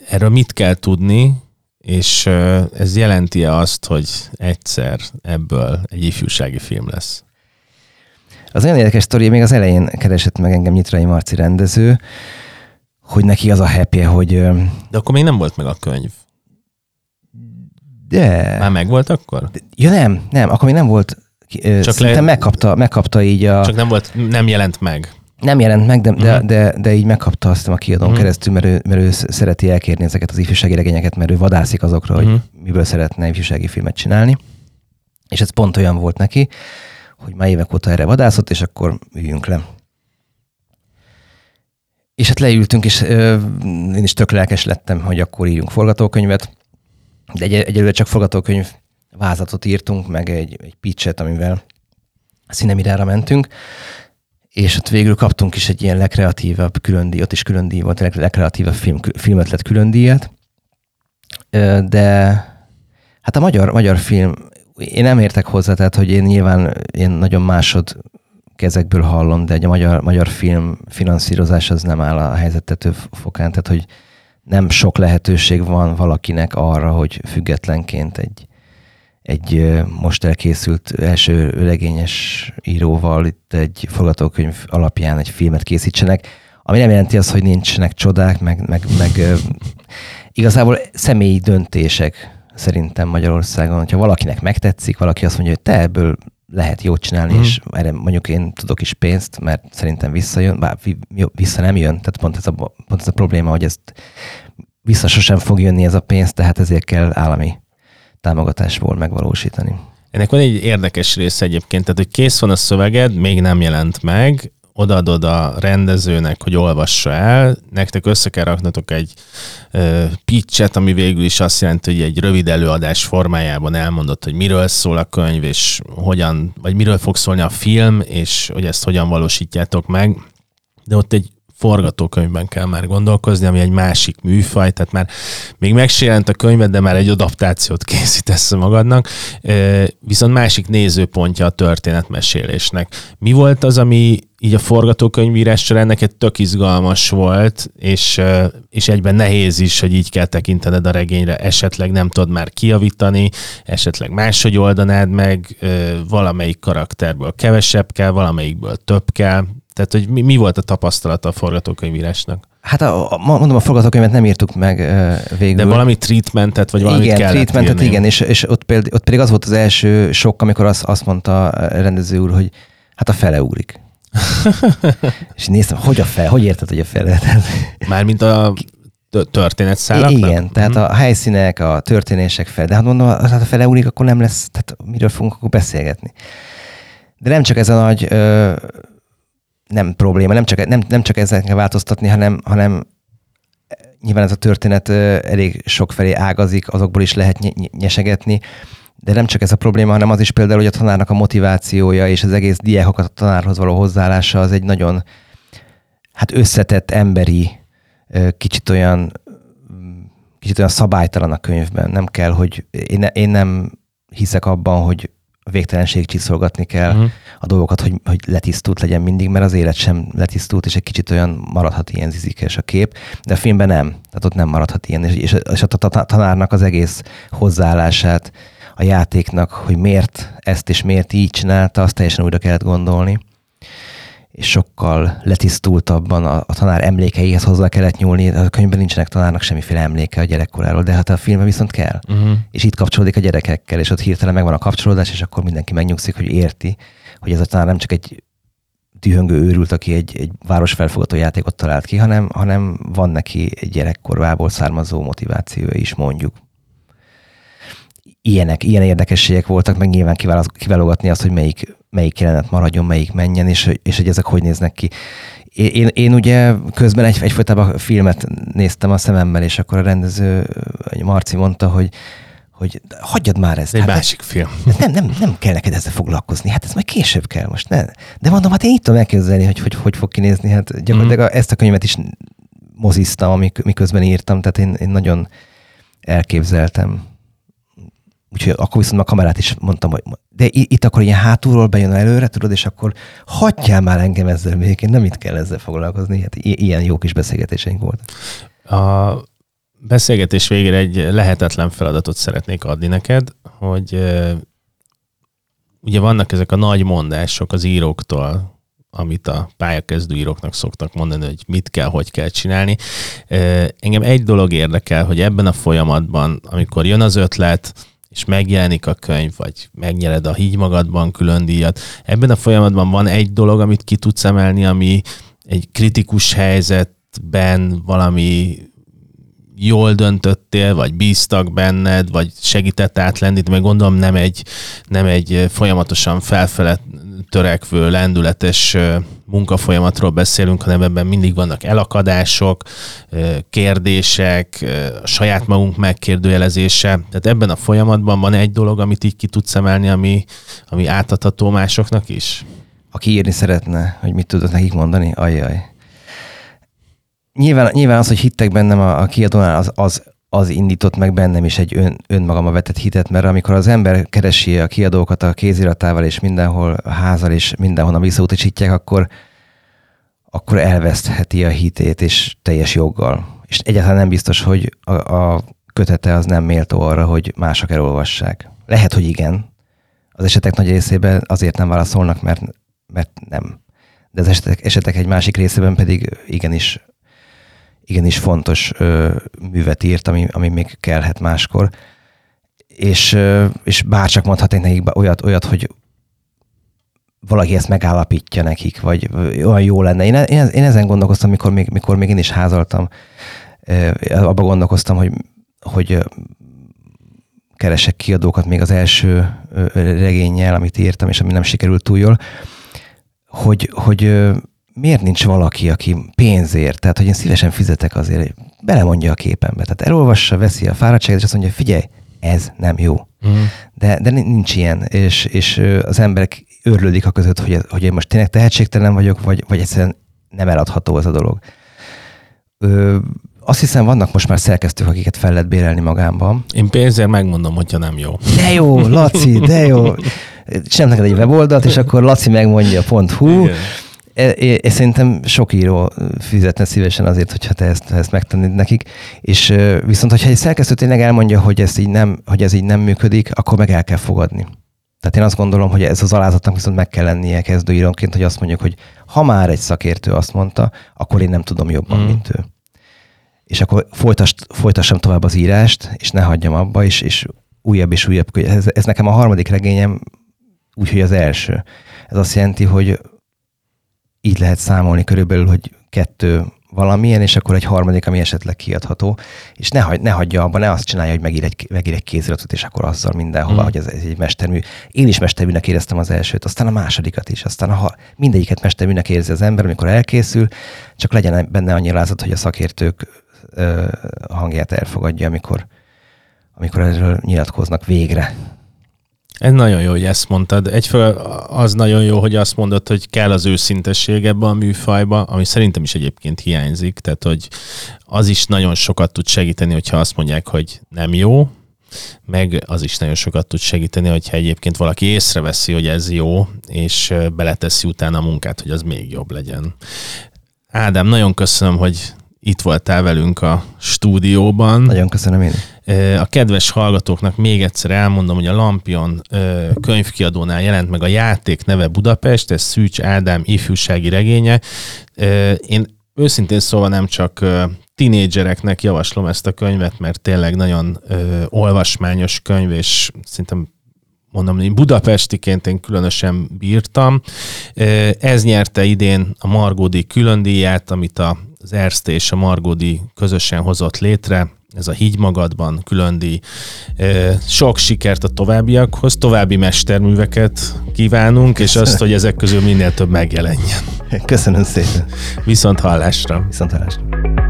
Erről mit kell tudni, és ez jelenti azt, hogy egyszer ebből egy ifjúsági film lesz? Az olyan érdekes sztori, még az elején keresett meg engem Nyitrai Marci rendező, hogy neki az a happy hogy... De akkor még nem volt meg a könyv. De... Már meg volt akkor? Ja nem, nem, akkor még nem volt. Csak le... megkapta, megkapta így a... Csak nem volt, nem jelent meg. Nem jelent meg, de, uh-huh. de, mhm. de, de így megkapta azt a kiadón uh-huh. keresztül, mert ő, mert ő szereti elkérni ezeket az ifjúsági regényeket, mert ő vadászik azokra, uh-huh. hogy mhm. miből szeretne ifjúsági filmet csinálni. És ez pont olyan volt neki, hogy már évek óta erre vadászott, és akkor üljünk le. És hát leültünk, és ö, én is tök lelkes lettem, hogy akkor írjunk forgatókönyvet, de egy, egyelőre csak forgatókönyv vázatot írtunk, meg egy, egy pitchet, amivel színemirára mentünk, és ott végül kaptunk is egy ilyen legkreatívabb külön díj, ott is külön díj volt, legkreatívabb film, filmötlet külön díjat, de hát a magyar, magyar film én nem értek hozzá, tehát hogy én nyilván én nagyon másod kezekből hallom, de egy magyar, magyar film finanszírozás az nem áll a helyzetető fokán, tehát hogy nem sok lehetőség van valakinek arra, hogy függetlenként egy, egy most elkészült első regényes íróval itt egy forgatókönyv alapján egy filmet készítsenek, ami nem jelenti azt, hogy nincsenek csodák, meg, meg, meg igazából személyi döntések szerintem Magyarországon. Hogyha valakinek megtetszik, valaki azt mondja, hogy te ebből lehet jót csinálni, mm. és erre mondjuk én tudok is pénzt, mert szerintem visszajön, bár vissza nem jön, tehát pont ez a, pont ez a probléma, hogy ezt vissza sosem fog jönni ez a pénz, tehát ezért kell állami támogatásból megvalósítani. Ennek van egy érdekes része egyébként, tehát hogy kész van a szöveged, még nem jelent meg, odaadod a rendezőnek, hogy olvassa el, nektek össze kell raknatok egy ö, pitchet, ami végül is azt jelenti, hogy egy rövid előadás formájában elmondott, hogy miről szól a könyv, és hogyan, vagy miről fog szólni a film, és hogy ezt hogyan valósítjátok meg. De ott egy forgatókönyvben kell már gondolkozni, ami egy másik műfaj, tehát már még megsérent a könyved, de már egy adaptációt készítesz magadnak, viszont másik nézőpontja a történetmesélésnek. Mi volt az, ami így a forgatókönyvírás során neked tök izgalmas volt, és, és egyben nehéz is, hogy így kell tekintened a regényre, esetleg nem tudod már kiavítani, esetleg máshogy oldanád meg, valamelyik karakterből kevesebb kell, valamelyikből több kell. Tehát, hogy mi, mi volt a tapasztalata a forgatókönyvírásnak? Hát a, a, mondom, a forgatókönyvet nem írtuk meg uh, végül. De valami treatmentet, vagy valamit igen, kellett treatmentet, írni. igen, és, és ott, például, ott pedig az volt az első sok, amikor azt, azt mondta a rendező úr, hogy hát a fele úrik. [LAUGHS] és néztem, hogy a fel, hogy érted, hogy a fele? Mármint a történetszálak? Igen, tehát mm. a helyszínek, a történések fel. De hát mondom, hát a fele úrik, akkor nem lesz, tehát miről fogunk akkor beszélgetni. De nem csak ez a nagy ö, nem probléma, nem csak, nem, nem csak ezzel kell változtatni, hanem, hanem nyilván ez a történet elég sokfelé ágazik, azokból is lehet nyesegetni, de nem csak ez a probléma, hanem az is például, hogy a tanárnak a motivációja és az egész diákokat a tanárhoz való hozzáállása az egy nagyon hát összetett, emberi, kicsit olyan kicsit olyan szabálytalan a könyvben. Nem kell, hogy én, én nem hiszek abban, hogy végtelenség csiszolgatni kell uh-huh. a dolgokat, hogy, hogy letisztult legyen mindig, mert az élet sem letisztult, és egy kicsit olyan maradhat ilyen zizikes a kép, de a filmben nem. Tehát ott nem maradhat ilyen, és, és a tanárnak az egész hozzáállását a játéknak, hogy miért ezt és miért így csinálta, azt teljesen újra kellett gondolni és sokkal letisztultabban a, a tanár emlékeihez hozzá kellett nyúlni. A könyvben nincsenek tanárnak semmiféle emléke a gyerekkoráról, de hát a filmben viszont kell. Uh-huh. És itt kapcsolódik a gyerekekkel, és ott hirtelen megvan a kapcsolódás, és akkor mindenki megnyugszik, hogy érti, hogy ez a tanár nem csak egy dühöngő őrült, aki egy, egy városfelfogató játékot talált ki, hanem, hanem van neki egy gyerekkorvából származó motivációja is, mondjuk ilyenek, ilyen érdekességek voltak, meg nyilván kiválogatni azt, hogy melyik, melyik jelenet maradjon, melyik menjen, és, és hogy ezek hogy néznek ki. Én, én ugye közben egy, egyfolytában filmet néztem a szememmel, és akkor a rendező Marci mondta, hogy hogy hagyjad már ezt. Egy hát, másik film. Nem, nem, nem kell neked ezzel foglalkozni, hát ez majd később kell most. Ne. De mondom, hát én itt tudom elképzelni, hogy, hogy hogy fog kinézni. Hát gyakorlatilag mm. ezt a könyvet is moziztam, miközben írtam, tehát én, én nagyon elképzeltem Úgyhogy akkor viszont a kamerát is mondtam, hogy de itt akkor ilyen hátulról bejön előre, tudod, és akkor hagyjál már engem ezzel még, én nem itt kell ezzel foglalkozni. Hát ilyen jó kis beszélgetéseink volt. A beszélgetés végére egy lehetetlen feladatot szeretnék adni neked, hogy ugye vannak ezek a nagy mondások az íróktól, amit a pályakezdő íróknak szoktak mondani, hogy mit kell, hogy kell csinálni. Engem egy dolog érdekel, hogy ebben a folyamatban, amikor jön az ötlet, és megjelenik a könyv, vagy megnyered a hígy magadban külön díjat. Ebben a folyamatban van egy dolog, amit ki tudsz emelni, ami egy kritikus helyzetben valami jól döntöttél, vagy bíztak benned, vagy segített átlendíteni, meg gondolom nem egy, nem egy folyamatosan felfele törekvő, lendületes munkafolyamatról beszélünk, hanem ebben mindig vannak elakadások, kérdések, saját magunk megkérdőjelezése. Tehát ebben a folyamatban van egy dolog, amit így ki tudsz emelni, ami, ami átadható másoknak is? Aki írni szeretne, hogy mit tudod nekik mondani, ajjaj. Nyilván, nyilván az, hogy hittek bennem a, a kiadónál, az, az az indított meg bennem is egy ön, önmagama vetett hitet, mert amikor az ember keresi a kiadókat a kéziratával, és mindenhol a házal, és mindenhonnan visszautasítják, akkor, akkor elvesztheti a hitét, és teljes joggal. és egyáltalán nem biztos, hogy a, a kötete az nem méltó arra, hogy mások elolvassák. Lehet, hogy igen. Az esetek nagy részében azért nem válaszolnak, mert, mert nem. De az esetek, esetek egy másik részében pedig igenis, igenis fontos ö, művet írt, ami, ami még kellhet máskor. És, ö, és bárcsak mondhatnék nekik olyat, olyat, hogy valaki ezt megállapítja nekik, vagy olyan jó lenne. Én, én, én ezen gondolkoztam, mikor még, mikor még én is házaltam. Abba gondolkoztam, hogy, hogy keresek kiadókat még az első regényel, amit írtam, és ami nem sikerült túl jól, hogy, hogy miért nincs valaki, aki pénzért, tehát hogy én szívesen fizetek azért, hogy belemondja a képembe. Tehát elolvassa, veszi a fáradtságot, és azt mondja, figyelj, ez nem jó. Uh-huh. De, de nincs ilyen, és, és az emberek őrlődik a között, hogy, hogy én most tényleg tehetségtelen vagyok, vagy, vagy egyszerűen nem eladható ez a dolog. Ö, azt hiszem, vannak most már szerkesztők, akiket fel lehet bérelni magámban. Én pénzért megmondom, hogyha nem jó. De jó, Laci, de jó. [LAUGHS] Sem neked egy weboldalt, és akkor Laci megmondja .hu. Igen. Én e, szerintem sok író fizetne szívesen azért, hogyha te ezt, ezt megtennéd nekik. És viszont, hogyha egy szerkesztő tényleg elmondja, hogy ez így nem, hogy ez így nem működik, akkor meg el kell fogadni. Tehát én azt gondolom, hogy ez az alázatnak viszont meg kell lennie kezdőírónként, hogy azt mondjuk, hogy ha már egy szakértő azt mondta, akkor én nem tudom jobban, mm. mint ő. És akkor folytass, folytassam tovább az írást, és ne hagyjam abba, és, és újabb és újabb. Ez, ez nekem a harmadik regényem, úgyhogy az első. Ez azt jelenti, hogy így lehet számolni körülbelül, hogy kettő valamilyen, és akkor egy harmadik, ami esetleg kiadható, és ne, hagy, ne hagyja abba, ne azt csinálja, hogy megír egy, megír egy kéziratot, és akkor azzal mindenhova, mm. hogy ez, ez egy mestermű. Én is mesterműnek éreztem az elsőt, aztán a másodikat is, aztán a, mindegyiket mesterműnek érzi az ember, amikor elkészül, csak legyen benne annyi lázat, hogy a szakértők ö, hangját elfogadja, amikor, amikor erről nyilatkoznak végre. Ez nagyon jó, hogy ezt mondtad. Egyfelől az nagyon jó, hogy azt mondod, hogy kell az őszintesség ebbe a műfajba, ami szerintem is egyébként hiányzik, tehát hogy az is nagyon sokat tud segíteni, hogyha azt mondják, hogy nem jó, meg az is nagyon sokat tud segíteni, hogyha egyébként valaki észreveszi, hogy ez jó, és beleteszi utána a munkát, hogy az még jobb legyen. Ádám, nagyon köszönöm, hogy itt voltál velünk a stúdióban. Nagyon köszönöm én. A kedves hallgatóknak még egyszer elmondom, hogy a Lampion könyvkiadónál jelent meg a játék neve Budapest, ez Szűcs Ádám ifjúsági regénye. Én őszintén szóval nem csak tinédzsereknek javaslom ezt a könyvet, mert tényleg nagyon olvasmányos könyv, és szerintem mondom, én budapestiként én különösen bírtam. Ez nyerte idén a Margódi különdíját, amit az Erste és a Margódi közösen hozott létre ez a Hígy magadban különdi. Sok sikert a továbbiakhoz, további mesterműveket kívánunk, és azt, hogy ezek közül minél több megjelenjen. Köszönöm szépen. Viszont hallásra. Viszont hallásra.